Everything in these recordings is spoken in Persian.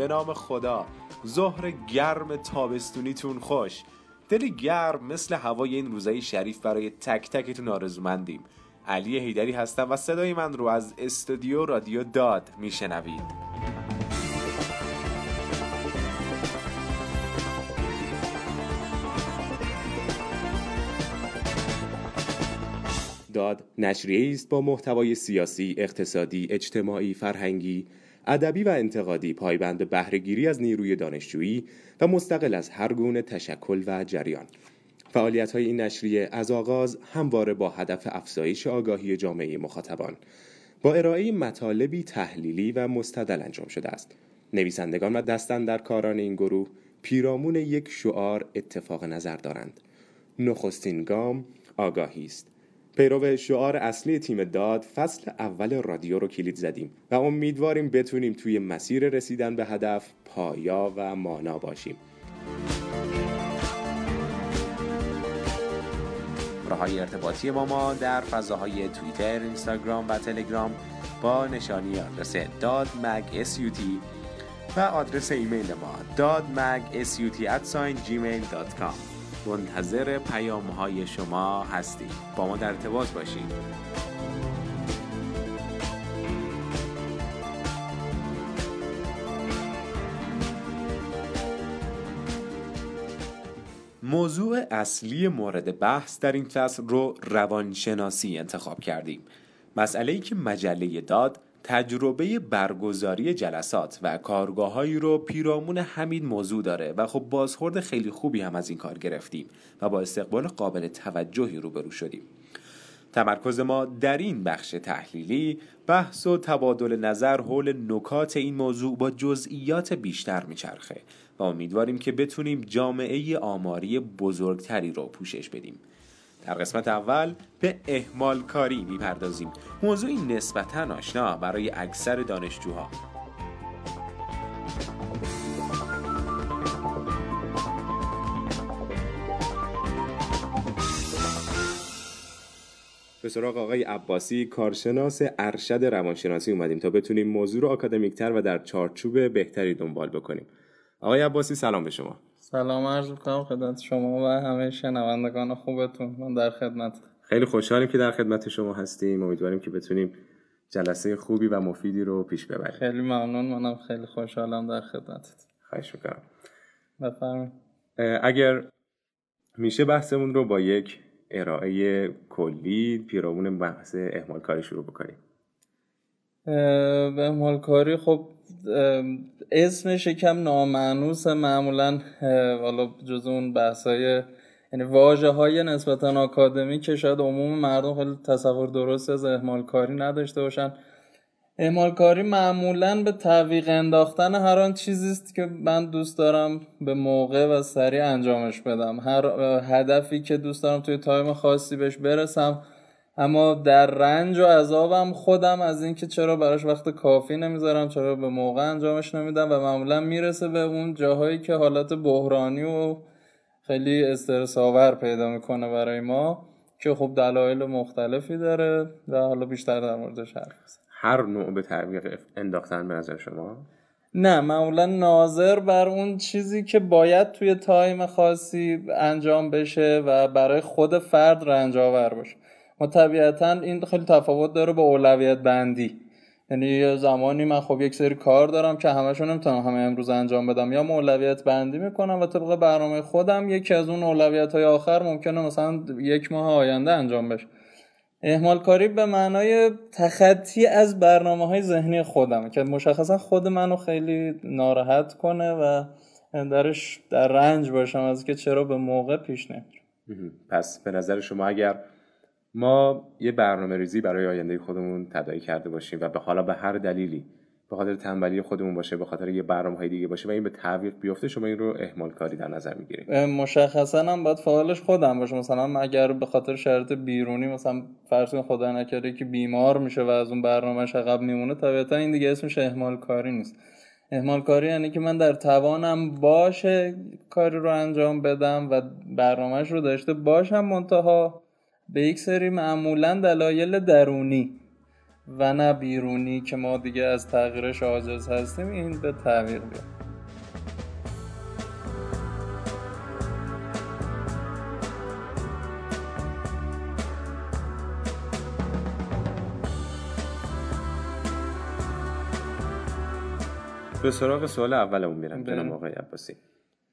به نام خدا. ظهر گرم تابستونیتون خوش. دلی گرم مثل هوای این روزای شریف برای تک تکتون آرزومندیم. علی هیدری هستم و صدای من رو از استودیو رادیو داد میشنوید. داد نشریه است با محتوای سیاسی، اقتصادی، اجتماعی، فرهنگی، ادبی و انتقادی پایبند بهرهگیری از نیروی دانشجویی و مستقل از هر گونه تشکل و جریان. فعالیت های این نشریه از آغاز همواره با هدف افزایش آگاهی جامعه مخاطبان با ارائه مطالبی تحلیلی و مستدل انجام شده است. نویسندگان و دستن در کاران این گروه پیرامون یک شعار اتفاق نظر دارند. نخستین گام آگاهی است. پیرو شعار اصلی تیم داد فصل اول رادیو رو کلید زدیم و امیدواریم بتونیم توی مسیر رسیدن به هدف پایا و مانا باشیم. راه ارتباطی با ما در فضاهای توییتر، اینستاگرام و تلگرام با نشانی آدرس داد مگ و آدرس ایمیل ما دادمگ منتظر پیام های شما هستیم. با ما در ارتباط باشید موضوع اصلی مورد بحث در این فصل رو روانشناسی انتخاب کردیم. مسئله ای که مجله داد تجربه برگزاری جلسات و کارگاههایی رو پیرامون همین موضوع داره و خب بازخورد خیلی خوبی هم از این کار گرفتیم و با استقبال قابل توجهی روبرو شدیم. تمرکز ما در این بخش تحلیلی بحث و تبادل نظر حول نکات این موضوع با جزئیات بیشتر میچرخه و امیدواریم که بتونیم جامعه آماری بزرگتری رو پوشش بدیم. در قسمت اول به اهمال کاری می‌پردازیم. موضوعی نسبتا آشنا برای اکثر دانشجوها. به سراغ آقای عباسی کارشناس ارشد روانشناسی اومدیم تا بتونیم موضوع رو آکادمیکتر و در چارچوب بهتری دنبال بکنیم. آقای عباسی سلام به شما. سلام عرض می‌کنم خدمت شما و همه شنوندگان خوبتون. من در خدمت. خیلی خوشحالیم که در خدمت شما هستیم. امیدواریم که بتونیم جلسه خوبی و مفیدی رو پیش ببریم. خیلی ممنون. منم خیلی خوشحالم در خدمتت. خواهش می‌کنم. بفرمایید. اگر میشه بحثمون رو با یک ارائه کلی پیرامون بحث اهمال کاری شروع بکنیم. به اهمال کاری خب اسمش یکم نامعنوس معمولا حالا جز اون بحثای یعنی واجه های نسبتا آکادمی که شاید عموم مردم خیلی تصور درست از اهمال کاری نداشته باشن. اهمال کاری معمولا به تعویق انداختن هر آن چیزی است که من دوست دارم به موقع و سریع انجامش بدم. هر هدفی که دوست دارم توی تایم خاصی بهش برسم اما در رنج و عذابم خودم از اینکه چرا براش وقت کافی نمی‌ذارم چرا به موقع انجامش نمیدم و معمولا می‌رسه به اون جاهایی که حالت بحرانی و خیلی استرس آور پیدا می‌کنه برای ما که خب دلایل مختلفی داره و حالا بیشتر در موردش حرف هر نوع به تعویق انداختن به نظر شما؟ نه معمولا ناظر بر اون چیزی که باید توی time خاصی انجام بشه و برای خود فرد رنج آور باشه. ما طبیعتا این خیلی تفاوت داره با اولویت بندی. یعنی یه زمانی من خب یک سری کار دارم که همشون نمی‌تونم همه امروز انجام بدم. یا اولویت بندی می‌کنم و طبق برنامه خودم یکی از اون اولویت های آخر ممکنه مثلا یک ماه آینده انجام بشه. اهمال کاری به معنای تخطی از برنامه های ذهنی خودم که مشخصا خود منو خیلی ناراحت کنه و درش در رنج باشم از که چرا به موقع پیش نمیره پس به نظر شما اگر ما یه برنامه ریزی برای آینده خودمون تدایی کرده باشیم و به حالا به هر دلیلی به خاطر تنبلی خودمون باشه به خاطر یه برنامه های دیگه باشه و این به تعویق بیفته شما این رو اهمال کاری در نظر می‌گیرید. مشخصا هم باید فعالش خودم باشه. مثلا اگر به خاطر شرط بیرونی مثلا فرض خدا نکرده که بیمار میشه و از اون برنامهش عقب میمونه طبیعتا این دیگه اسمش اهمال کاری نیست. اهمال کاری یعنی که من در توانم باشه کاری رو انجام بدم و برنامهش رو داشته باشم منتها. به یک سری معمولا دلایل درونی و نه بیرونی که ما دیگه از تغییرش عاجز هستیم این به تغییر بیاد. به سراغ سوال اولمون میرم جناب آقای عباسی.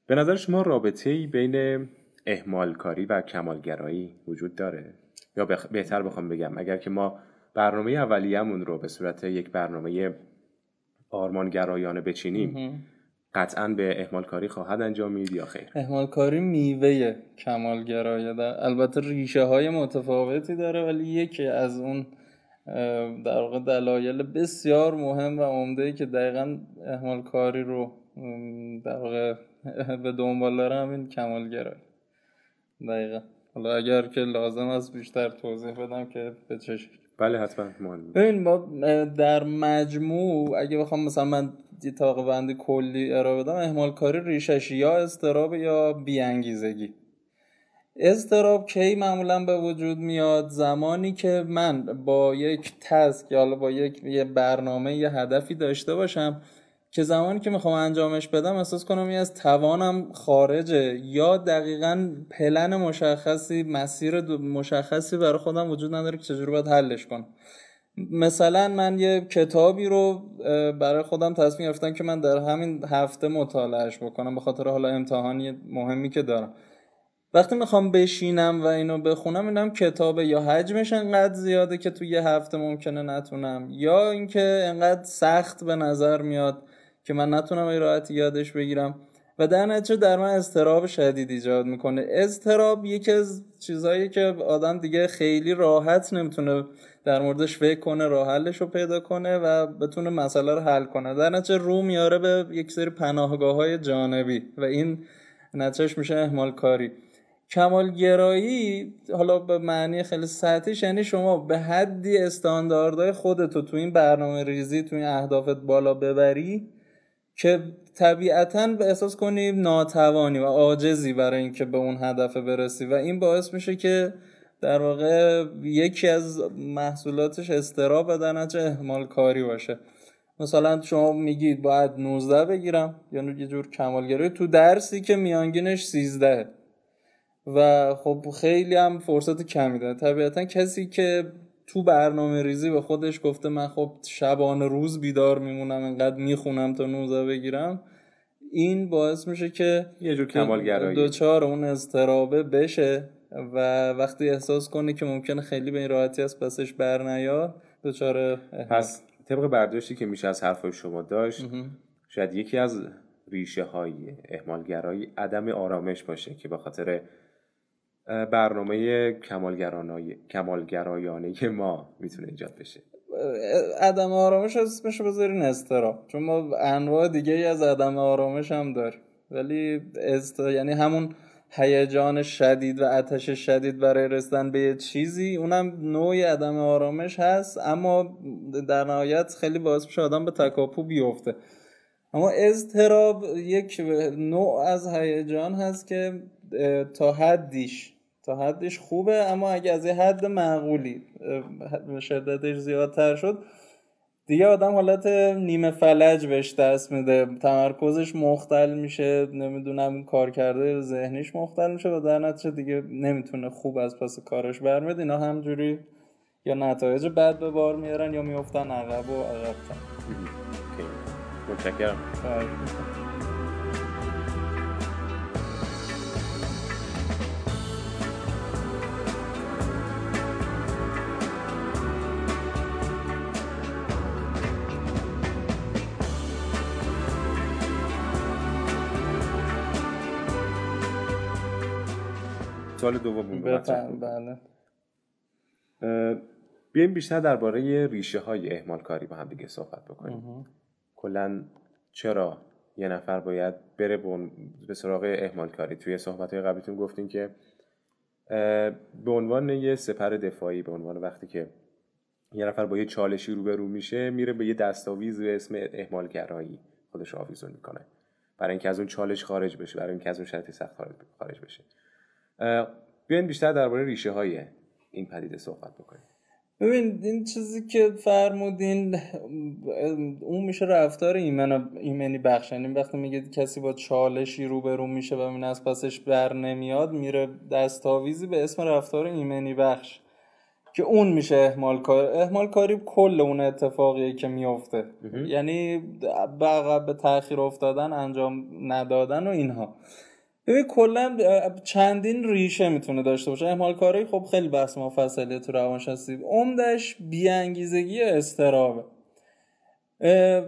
به نظر شما رابطه ای بین اهمالکاری و کمالگرایی وجود داره. یا بهتر بخوام بگم اگر که ما برنامه اولیه‌مون رو به صورت یک برنامه آرمانگرایانه بچینیم قطعا به اهمالکاری خواهد انجامید یا خیر؟ اهمالکاری میوه کمالگرایی در البته ریشه های متفاوتی داره ولی یکی از اون در واقع دلایل بسیار مهم و عمده که دقیقا اهمالکاری رو در واقع به دنبال داره همین کمالگرایی. دقیقا. حالا اگر که لازم است بیشتر توضیح بدم که به چه بله حتما. ببین ما در مجموع اگه بخوام مثلا من یه طاقه بندی کلی ارائه بدم اهمال کاری ریشش یا استراب یا بیانگیزگی. استراب کی معمولا به وجود میاد؟ زمانی که من با یک تسک یا با یک یه برنامه یه هدفی داشته باشم که زمانی که می‌خوام انجامش بدم احساس کنم از توانم خارجه. یا دقیقا پلن مشخصی مسیر مشخصی برای خودم وجود نداره که چجوری باید حلش کنم. مثلا من یه کتابی رو برای خودم تصمیم گرفتم که من در همین هفته مطالعهش بکنم به خاطر حالا امتحانی مهمی که دارم. وقتی می‌خوام بشینم و اینو بخونم اینم کتابه یا حجمش انقدر زیاده که تو یه هفته ممکنه نتونم یا اینکه انقدر سخت به نظر میاد. که من نتونم این راحتی یادش بگیرم. و در نتیجه در من استراب شدید ایجاد می‌کنه. استراب یکی از چیزهایی که آدم دیگه خیلی راحت نمی‌تونه در موردش فکر کنه راه حلش رو پیدا کنه و بتونه مسئله رو حل کنه. در نتیجه رو میاره به یک سری پناهگاه های جانبی و این نتیجهش میشه اهمال کاری کمالگرایی حالا به معنی خیلی سطحیش یعنی شما به حدی استانداردهای خودتو تو این برنامه ریزی تو این اهدافت بالا ببری که طبیعتا به احساس کنی ناتوانی و عاجزی برای اینکه به اون هدف برسی. و این باعث میشه که در واقع یکی از محصولاتش استراب و در احمال کاری باشه. مثلا شما میگید باید 19 بگیرم یعنی یه جور کمالگرایی. تو درسی که میانگینش 13 و خب خیلی هم فرصت کمی داره. طبیعتا کسی که تو برنامه ریزی به خودش گفته من خب شبانه روز بیدار میمونم انقدر می‌خونم تا نوزه بگیرم. این باعث میشه که یه جور کمالگرایی. دوچار اون استرابه بشه و وقتی احساس کنه که ممکنه خیلی به این راحتی از پسش بر نیاد دوچار پس طبق برداشتی که میشه از حرفای شما داشت شاید یکی از ریشه های احمالگرایی عدم آرامش باشه که به خاطر برنامه کمالگرایانه ما می‌تونه ایجاد بشه. عدم آرامش اسمشو بذارین استرا چون ما انواع دیگه ای از عدم آرامش هم داریم. ولی است... یعنی همون هیجان شدید و آتش شدید برای رسیدن به یه چیزی اونم نوعی عدم آرامش هست اما در نهایت خیلی باعث میشه آدم به تکاپو بیفته. اما اضطراب یک نوع از هیجان هست که تا حدیش تا حدش خوبه اما اگه از یه حد معقولی شدتش زیادتر شد دیگه آدم حالت نیمه فلج بهش دست میده. تمرکزش مختل میشه نمی‌دونم کار کرده ذهنیش مختل میشه و در نتیجه دیگه نمی‌تونه خوب از پس کارش برمیاد اینا همجوری یا نتایج بد به بار میارن یا میفتن عقب و عقبتر. متشکرم. سال دوم بله. بیایم بیشتر درباره ریشه های اهمال کاری با هم دیگه صحبت بکنیم. کلا چرا یه نفر باید بره به سراغ اهمال کاری توی صحبت های قبلیتون گفتین که به عنوان یه سپر دفاعی به عنوان وقتی که یه نفر با یه چالشی روبرو میشه میره به یه دستاویز به اسم اهمال گرایی خودش آویزون می‌کنه. برای اینکه از اون چالش خارج بشه برای اینکه از اون شرط سخت خارج بشه. بیاین بیشتر درباره ریشه های این پدیده صحبت بکنیم. ببین این چیزی که فرمودین اون میشه رفتار ایمن ایمنی بخش یعنی وقتی میگه کسی با چالشی روبرو میشه و این از پسش بر نمیاد میره دستاویزی به اسم رفتار ایمنی بخش که اون میشه احمال کار. احمال کاری کل اون اتفاقیه که میفته. یعنی به تاخیر افتادن انجام ندادن و اینها. ببین کلا چندین ریشه می‌تونه داشته باشه. احمال کاری خب خیلی بحث مفصلیه تو روانشناسی. عمدش بیانگیزگی استرابه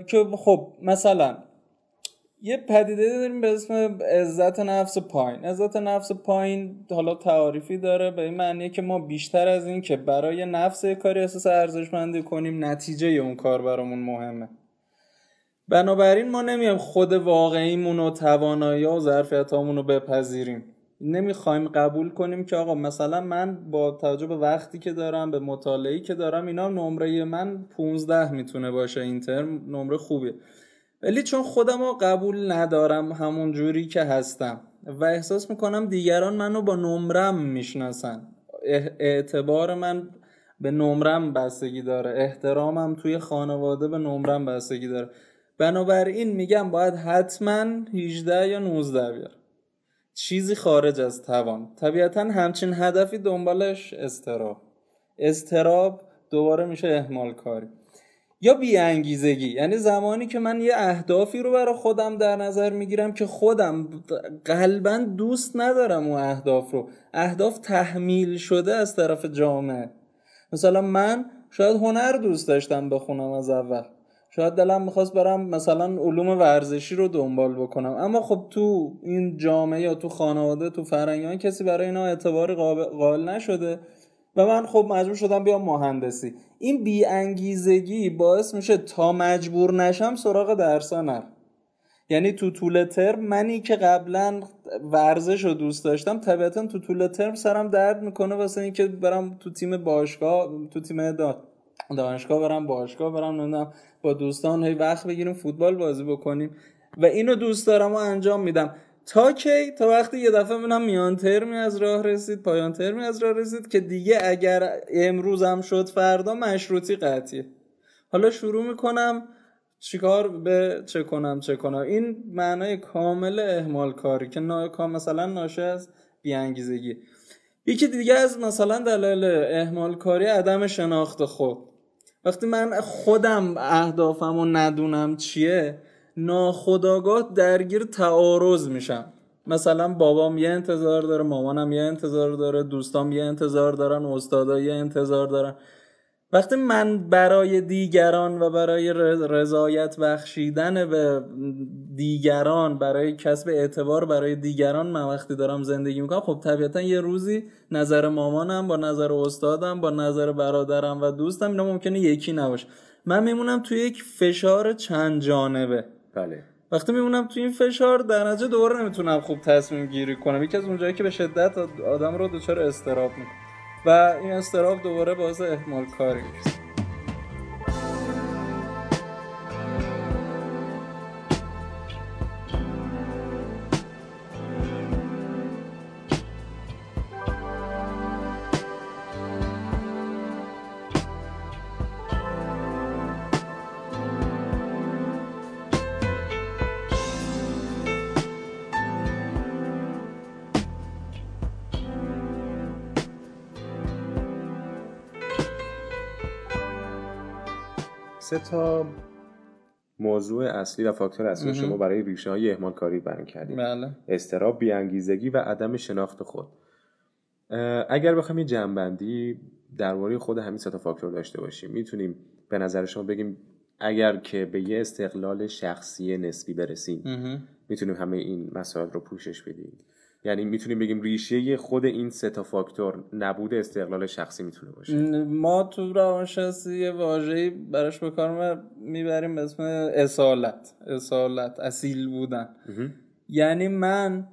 که خب مثلا یه پدیده داریم به اسم عزت نفس پایین. عزت نفس پایین حالا تعاریفی داره به این معنیه که ما بیشتر از این که برای نفس کاری احساس ارزشمندی کنیم نتیجه اون کار برامون مهمه. بنابراین ما نمیم خود واقعیمون و توانایی و ظرفیت رو بپذیریم. نمی‌خوایم قبول کنیم که آقا مثلا من با توجه به وقتی که دارم به مطالعی که دارم اینا نمره من 15 می‌تونه باشه. این ترم نمره خوبه ولی چون خودم رو قبول ندارم همون جوری که هستم و احساس می‌کنم دیگران منو با نمرم می‌شناسن. اعتبار من به نمرم بستگی داره. احترامم توی خانواده به نمرم بستگی داره. بنابراین میگم باید حتما 18 یا 19 بیار. چیزی خارج از توان. طبیعتا همچین هدفی دنبالش استراب استراب دوباره میشه اهمال کاری یا بیانگیزگی. یعنی زمانی که من یه اهدافی رو برای خودم در نظر می‌گیرم که خودم قلبا دوست ندارم اون اهداف رو. اهداف تحمیل شده از طرف جامعه. مثلا من شاید هنر دوست داشتم بخونم از اول. شاید دلم می‌خواست برم مثلا علوم ورزشی رو دنبال بکنم. اما خب تو این جامعه یا تو خانواده تو فرنگان کسی برای اینا اعتباری قائل نشده و من خب مجبور شدم بیام مهندسی. این بی انگیزگی باعث میشه تا مجبور نشم سراغ درسا نر یعنی تو طول ترم منی که قبلا ورزش رو دوست داشتم طبیعتا تو طول ترم سرم درد می‌کنه واسه اینکه برم تو تیم باشگاه تو تیم دانشگاه برم باشگاه برم نمی‌دونم با دوستان هی وقت بگیریم فوتبال بازی بکنیم. و اینو دوست دارم و انجام میدم. تا کی؟ تا وقتی یه دفعه منم میان ترمی از راه رسید پایان ترمی از راه رسید که دیگه اگر امروزم شد فردا مشروطی قطعیه. حالا شروع می‌کنم. چیکار به چه کنم چه کنم؟ این معنای کامل اهمال کاری که نا... مثلا ناشه از بیانگیزگی. یکی دیگه از مثلا دلایل اهمال کاری عدم شناخت خود. وقتی من خودم اهدافم و ندونم چیه ناخداگاه درگیر تعارض میشم. مثلا بابام یه انتظار داره مامانم یه انتظار داره دوستام یه انتظار دارن استادا یه انتظار دارن. وقتی من برای دیگران و برای رضایت بخشیدن به دیگران برای کسب اعتبار برای دیگران من وقتی دارم زندگی می‌کنم خب طبیعتا یه روزی نظر مامانم با نظر استادم با نظر برادرم و دوستم اینا ممکنه یکی نباشه. من میمونم توی یک فشار چند جانبه. بله. وقتی میمونم توی این فشار در نتیجه دوباره نمی‌تونم خوب تصمیم گیری کنم. یکی از اونجایی که به شدت آدم رو دچار استراب می‌کنه. و این استراب دوباره باعث احمال کاری میشه سه تا موضوع اصلی و فاکتور اصلی شما برای ریشه های اهمال کاری بیان کردیم. بله. استراب بیانگیزگی و عدم شناخت خود. اگر بخوایم یه جنبندی درباره خود همین سه تا فاکتور داشته باشیم می‌تونیم به نظر شما بگیم اگر که به یه استقلال شخصی نسبی برسیم می‌تونیم همه این مسائل رو پوشش بدیم. یعنی می‌تونیم بگیم ریشه خود این سه تا فاکتور نبود استقلال شخصی می‌تونه باشه. ما تو روانشناسی یه واژه‌ای براش به کار می‌بریم به اسم اصالت اصالت اصیل بودن. یعنی من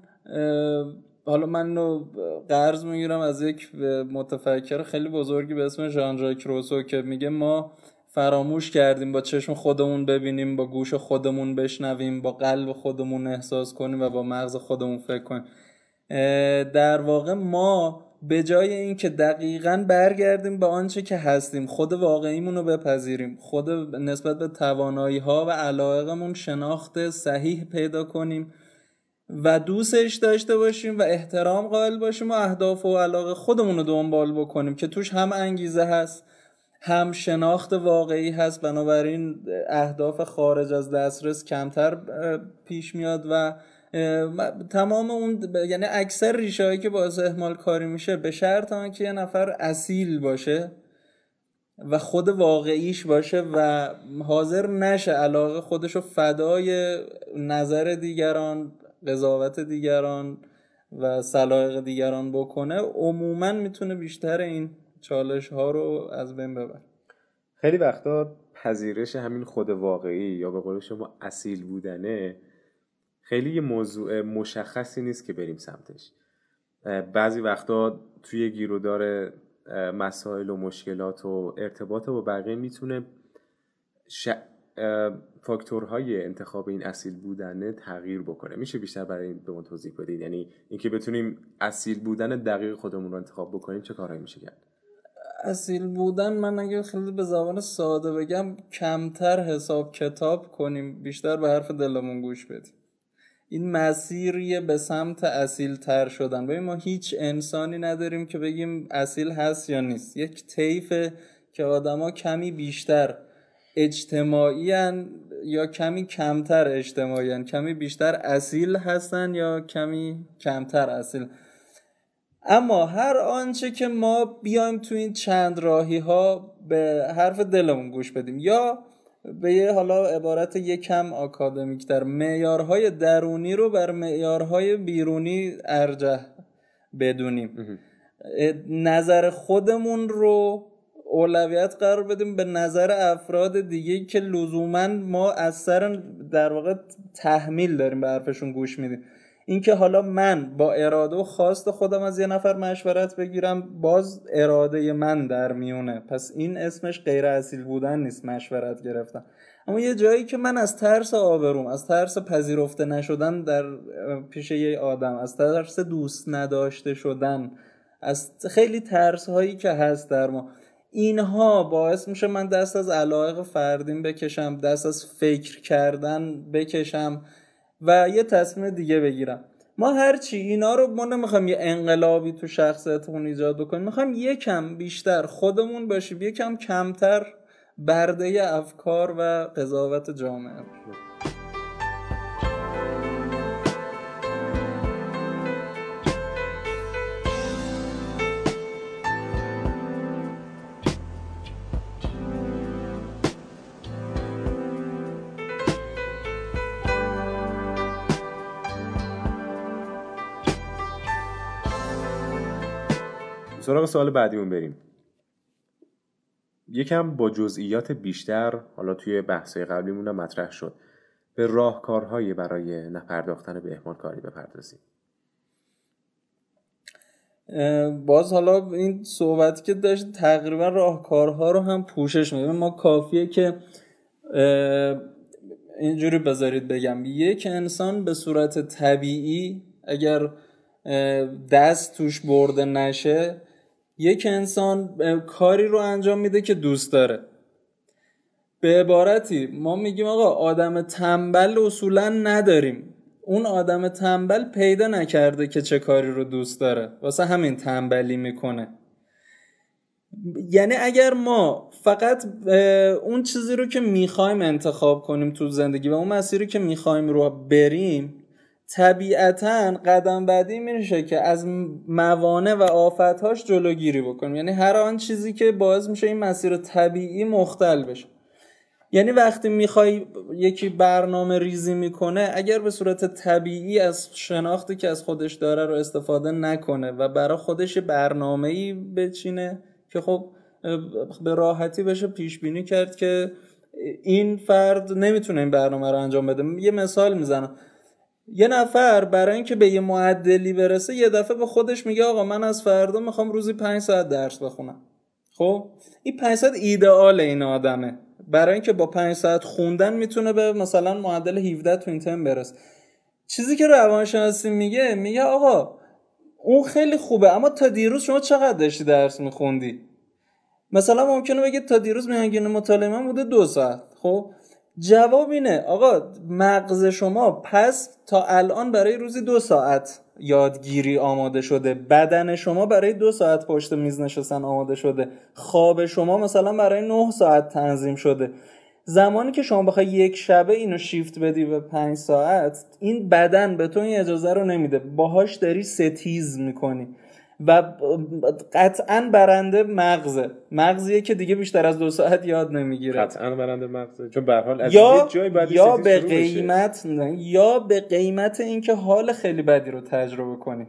حالا من رو قرض می‌گیرم از یک متفکر خیلی بزرگی به اسم ژان ژاک روسو که میگه ما فراموش کردیم با چشم خودمون ببینیم با گوش خودمون بشنویم با قلب خودمون احساس کنیم و با مغز خودمون فکر کنیم. در واقع ما به جای اینکه دقیقا برگردیم به آنچه که هستیم خود واقعیمون رو بپذیریم. خود نسبت به توانایی ها و علاقمون شناخت صحیح پیدا کنیم و دوستش داشته باشیم و احترام قائل باشیم و اهداف و علاقه خودمون رو دنبال بکنیم که توش هم انگیزه هست هم شناخت واقعی هست. بنابراین اهداف خارج از دسترس کمتر پیش میاد و تمام اون یعنی اکثر ریشه که باعث احمال کاری میشه به شرط که یه نفر اصیل باشه و خود واقعیش باشه و حاضر نشه علاقه خودشو فدای نظر دیگران قضاوت دیگران و سلایق دیگران بکنه عموما می‌تونه بیشتر این چالش ها رو از بین ببر خیلی وقتا پذیرش همین خود واقعی یا به قول شما اصیل بودنه خیلی یه موضوع مشخصی نیست که بریم سمتش. بعضی وقتا توی گیرودار مسائل و مشکلات و ارتباط با بقیه می‌تونه ش... فاکتورهای انتخاب این اصیل بودنه تغییر بکنه. میشه بیشتر برای این به اون توضیح بدید؟ یعنی اینکه بتونیم اصیل بودن دقیق خودمون رو انتخاب بکنیم چه کارهایی میشه کرد؟ اصیل بودن من اگه خیلی به زبان ساده بگم کمتر حساب کتاب کنیم. بیشتر به حرف دلمون گوش بدیم. این مسیریه به سمت اصیل تر شدن. ببین ما هیچ انسانی نداریم که بگیم اصیل هست یا نیست. یک طیف که آدما کمی بیشتر اجتماعی یا کمی کمتر اجتماعی کمی بیشتر اصیل هستن یا کمی کمتر اصیل. اما هر آنچه که ما بیایم تو این چند راهی ها به حرف دلمون گوش بدیم. یا به یه حالا عبارت یکم آکادمیک در معیارهای درونی رو بر معیارهای بیرونی ارجح بدونیم. نظر خودمون رو اولویت قرار بدیم به نظر افراد دیگه که لزوما ما از سر در واقع تحمیل داریم به حرفشون گوش میدیم. اینکه حالا من با اراده و خواست خودم از یه نفر مشورت بگیرم باز اراده من در میونه. پس این اسمش غیر اصیل بودن نیست مشورت گرفتم اما یه جایی که من از ترس آبروم از ترس پذیرفته نشدن در پیش یه آدم از ترس دوست نداشته شدن از خیلی ترس هایی که هست در ما. اینها باعث میشه من دست از علایق فردین بکشم دست از فکر کردن بکشم. و یه تصمیم دیگه بگیرم. ما هرچی اینا رو ما نمی‌خوایم یه انقلابی تو شخصیتمون ایجاد بکنیم. می‌خوایم یکم بیشتر خودمون باشیم یکم کمتر برده افکار و قضاوت جامعه. سراغ سوال بعدیمون بریم. یکم با جزئیات بیشتر حالا توی بحثای قبلیمون مطرح شد. به راهکارهایی برای نپرداختن به اهمال کاری بپردازیم. باز حالا این صحبتی که داشت تقریبا راهکارها رو هم پوشش میده. ما کافیه که اینجوری بذارید بگم. یک انسان به صورت طبیعی اگر دست توش برده نشه یک انسان کاری رو انجام میده که دوست داره. به عبارتی ما میگیم آقا آدم تنبل اصولا نداریم. اون آدم تنبل پیدا نکرده که چه کاری رو دوست داره. واسه همین تنبلی می‌کنه. یعنی اگر ما فقط اون چیزی رو که می‌خوایم انتخاب کنیم تو زندگی و اون مسیری که می‌خوایم رو بریم طبیعتا قدم بعدی میشه که از موانع و آفتهاش جلوگیری بکنیم. یعنی هر آن چیزی که باعث میشه این مسیر طبیعی مختل بشه. یعنی وقتی می‌خوای یکی برنامه ریزی می‌کنه اگر به صورت طبیعی از شناختی که از خودش داره رو استفاده نکنه و برای خودش برنامه ای بچینه که خب به راحتی بشه پیش بینی کرد که این فرد نمی‌تونه این برنامه رو انجام بده. یه مثال می‌زنم. یه نفر برای اینکه به یه معدلی برسه یه دفعه به خودش میگه آقا من از فردا می‌خوام روزی پنج ساعت درس بخونم. خب؟ این پنج ساعت ایدئال این آدمه. برای اینکه با پنج ساعت خوندن می‌تونه به مثلا معدل 17 تو این ترم برسه. چیزی که روانشناسی میگه میگه آقا اون خیلی خوبه اما تا دیروز شما چقدر داشتی درس میخوندی؟ مثلا ممکنه بگید تا دیروز میانگین مطالعه من بوده دو ساعت خب؟ جواب اینه. آقا مغز شما پس تا الان برای روزی دو ساعت یادگیری آماده شده. بدن شما برای دو ساعت پشت میز نشستن آماده شده. خواب شما مثلا برای نه ساعت تنظیم شده. زمانی که شما بخوای یک شبه اینو شیفت بدی به پنج ساعت این بدن به تو این اجازه رو نمیده. باهاش داری ستیز می‌کنی. و قطعا برنده مغزه. مغزیه که دیگه بیشتر از دو ساعت یاد نمی‌گیره. قطعا برنده مغزه. چون به حال از یا جای بعد یا به قیمت یا به قیمت اینکه حال خیلی بدی رو تجربه کنی.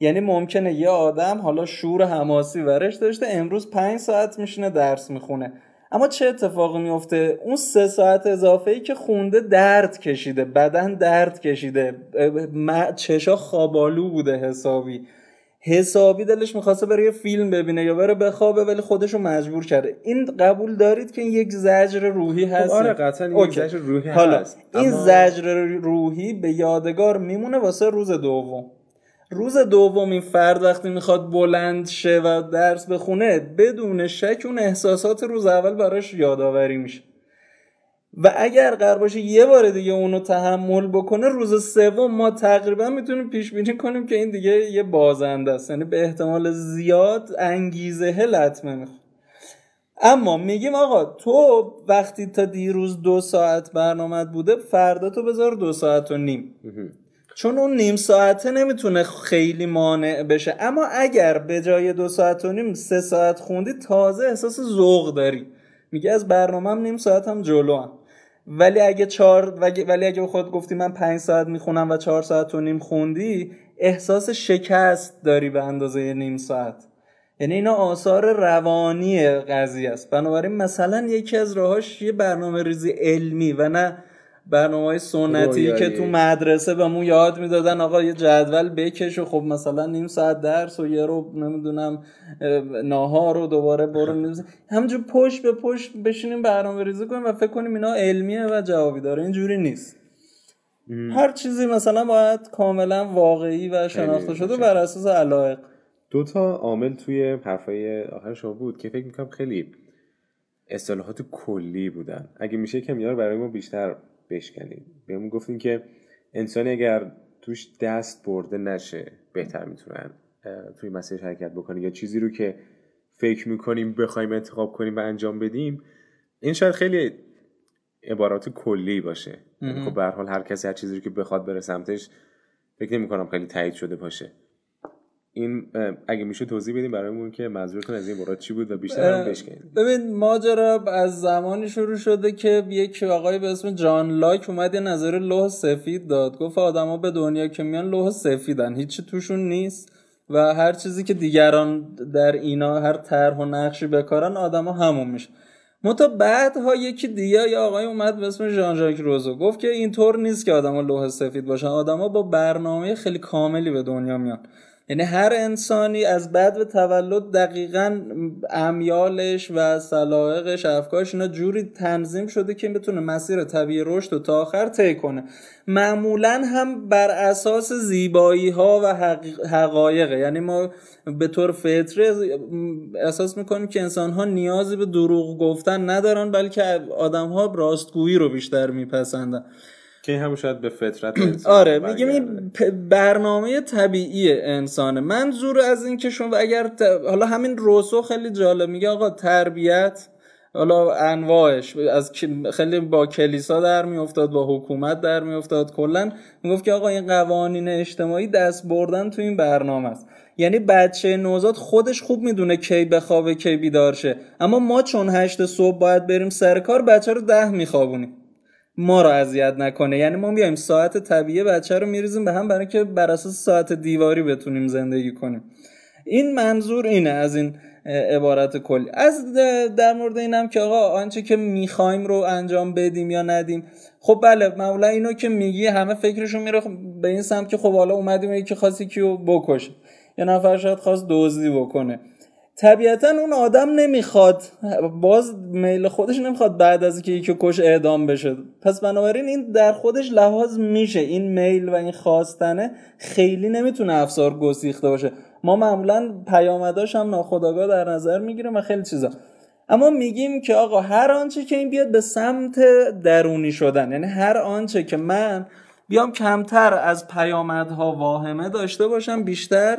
یعنی ممکنه یه آدم حالا شور حماسی ورش داشته امروز پنج ساعت میشینه درس می‌خونه. اما چه اتفاقی میفته؟ اون سه ساعت اضافه ای که خونده درد کشیده بدن درد کشیده چشا خوابالو بوده حسابی. حسابی دلش می‌خواسته بره یه فیلم ببینه یا بره بخوابه ولی خودشو مجبور کرده. این قبول دارید که این یک زجر روحی خب هست؟ آره قطعا یک زجر روحی حالا هست این زجر روحی به یادگار میمونه واسه روز دوم. روز دوم این فرد وقتی می‌خواد بلند شه و درس بخونه بدون شک اون احساسات روز اول براش یادآوری میشه. و اگر قرار باشه یه بار دیگه اونو تحمل بکنه روز سوم ما تقریبا می‌تونیم پیش بینی کنیم که این دیگه یه بازنده است. یعنی به احتمال زیاد انگیزه لطمه می‌خواد. اما میگیم آقا تو وقتی تا دیروز دو ساعت برنامه بوده فردا تو بذار دو ساعت و نیم. چون اون نیم ساعته نمی‌تونه خیلی مانع بشه. اما اگر به جای دو ساعت و نیم سه ساعت خوندی تازه احساس ذوق داری. میگه از برنامه هم نیم ساعت هم جلو هم. ولی اگه چهار ولی اگه خود گفتی من پنج ساعت می‌خونم و چهار ساعت و نیم خوندی احساس شکست داری به اندازه نیم ساعت. یعنی اینا آثار روانی قضیه است. بنابراین مثلا یکی از راهاش یه برنامه ریزی علمی و نه برنامه های سنتی که تو مدرسه بهمون یاد می‌دادن آقا یه جدول بکش و خب مثلا نیم ساعت درس و یه رو نمی‌دونم ناهار رو دوباره برو همجور پشت به پشت بشینیم برنامه ریزی کنیم و فکر کنیم اینا علمیه و جوابی داره. اینجوری نیست. هر چیزی مثلا باید کاملا واقعی و شناخته شده بر اساس علایق. دو تا عامل توی حرفای آخر شما بود که فکر می‌کنم خیلی اصطلاحات کلی بودن. اگه میشه کم رو برای ما بیشتر بشکنیم. بهمون گفتیم که انسانی اگر توش دست برده نشه بهتر می‌تونن توی مسیرش حرکت بکنه یا چیزی رو که فکر می‌کنیم بخوایم انتخاب کنیم و انجام بدیم این شاید خیلی عبارات کلی باشه. خب به حال هر کسی هر چیزی رو که بخواد بره سمتش فکر نمی کنم خیلی تایید شده باشه. این اگه میشه توضیح بدیم برایمون که منظورتون از این مراد چی بود و بیشتر هم بشکنیم ببین ماجرا از زمانی شروع شده که یک آقای به اسم جان لاک اومد یه نظر لوح سفید داد. گفت آدما به دنیا که میان لوح سفیدن. هیچی توشون نیست و هر چیزی که دیگران در اینا هر طرح و نقشی بکارن آدما همون میشه. متا بعدها یکی دیگه یا آقای اومد به اسم ژان ژاک روزو. گفت که اینطور نیست که آدما لوح سفید باشن. آدما با برنامه خیلی کاملی به دنیا میان. یعنی هر انسانی از بعد به تولد دقیقا امیالش و سلایقش افکارش اینا جوری تنظیم شده که بتونه مسیر طبیعی رشد و تا آخر طی کنه. معمولا هم بر اساس زیبایی ها و حقایقه یعنی ما به طور فطره احساس می‌کنیم که انسان ها نیازی به دروغ گفتن ندارن بلکه آدم ها راستگویی رو بیشتر میپسندن. که همون شاید به فطرت آره میگم این برنامه طبیعی انسانه. منظور از این که شما اگر حالا همین روسو خیلی جالب میگه آقا تربیت حالا انواعش از خیلی با کلیسا در میافتاد با حکومت در میافتاد کلا می‌گفت که آقا این قوانین اجتماعی دست بردن تو این برنامه است. یعنی بچه نوزاد خودش خوب می‌دونه کی بخوابه کی بیدار شه. اما ما چون هشت صبح باید بریم سر کار بچه رو ده میخوابونیم. ما رو اذیت نکنه. یعنی ما بیایم ساعت طبیعی بچه رو میریزیم به هم برای که بر اساس ساعت دیواری بتونیم زندگی کنیم. این منظور اینه از این عبارت کلی. از در مورد اینم که آقا آنچه که می‌خوایم رو انجام بدیم یا ندیم. خب بله معمولا اینو که میگی همه فکرشون میره به این سمت که خب حالا اومدیم یکی خاصی کیو بکشه. یه نفر شاید خواست دزدی بکنه. طبیعتا اون آدم نمی‌خواد. باز میل خودش نمی‌خواد بعد از که یکی کش اعدام بشه. پس بنابراین این در خودش لحاظ میشه. این میل و این خواستنه خیلی نمی‌تونه افسار گسیخته باشه. ما معمولا پیامداش هم ناخداگاه در نظر می‌گیریم و خیلی چیزا. اما میگیم که آقا هر آنچه که این بیاد به سمت درونی شدن. یعنی هر آنچه که من بیام کمتر از پیامدها واهمه داشته باشم بیشتر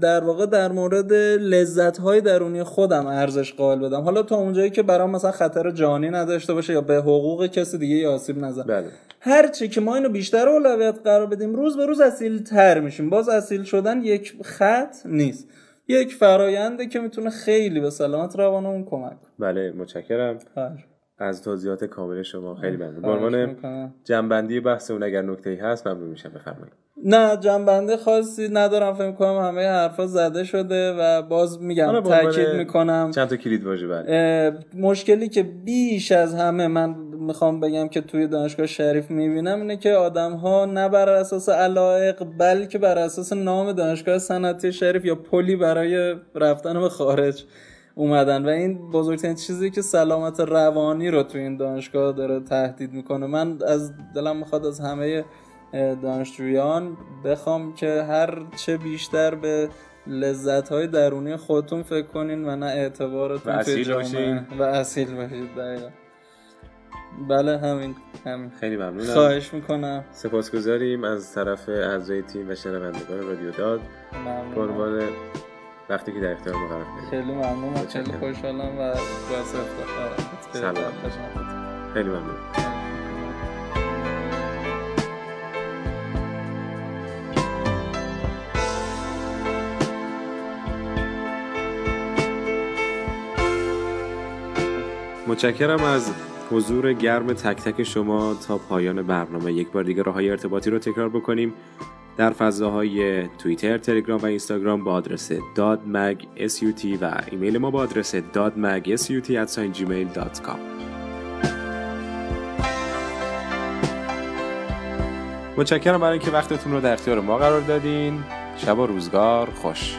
در واقع در مورد لذت های درونی خودم ارزش قائل بدم. حالا تا اونجایی که برام مثلا خطر جانی نداشته باشه یا به حقوق کسی دیگه آسیب نزن. بله. هر چی که ما اینو بیشتر اولویت قرار بدیم روز به روز اصیل تر میشیم. باز اصیل شدن یک خط نیست. یک فراینده که می‌تونه خیلی به سلامت روانمون کمک بله متشکرم. از توضیحات کامل شما خیلی ممنون. به عنوان جنبندی بحث اون اگر نکته‌ای هست ممنون میشم. بفرمایید. نه جنبنده خاصی ندارم. فکر کنم همه حرفا زده شده و باز میگم تاکید می‌کنم. چند تا کلید واژه بله مشکلی که بیش از همه من می‌خوام بگم که توی دانشگاه شریف می‌بینم اینه که آدم ها نه بر اساس علایق بلکه بر اساس نام دانشگاه صنعتی شریف یا پلی برای رفتن به خارج اومدن. و این بزرگترین چیزی که سلامت روانی رو تو این دانشگاه داره تهدید می‌کنه. من از دلم می‌خواد از همه دانشجویان بخوام که هر چه بیشتر به لذت های درونی خودتون فکر کنین و نه اعتبارتون توی جامعه و اصیل باشید دقیقا. بله همین همین. خیلی ممنونم. خواهش می‌کنم. سپاسگزاریم از طرف اعضای تیم و شنوندگان رادیو داد. ممنون وقتی که در اختیار ما قرار خیلی ممنونم. خیلی خوشحالم و باعث افتخارم سلام. خیلی ممنون. متشکرم از حضور گرم تک تک شما تا پایان برنامه یک بار دیگه راه ارتباطی رو تکرار بکنیم در فضاهای توییتر، تلگرام و اینستاگرام با آدرس دادمگ و ایمیل ما با آدرس dadmag.sut@gmail.com متشکرم برای اینکه وقتتون رو در اختیار ما قرار دادین. شب و روزگار خوش.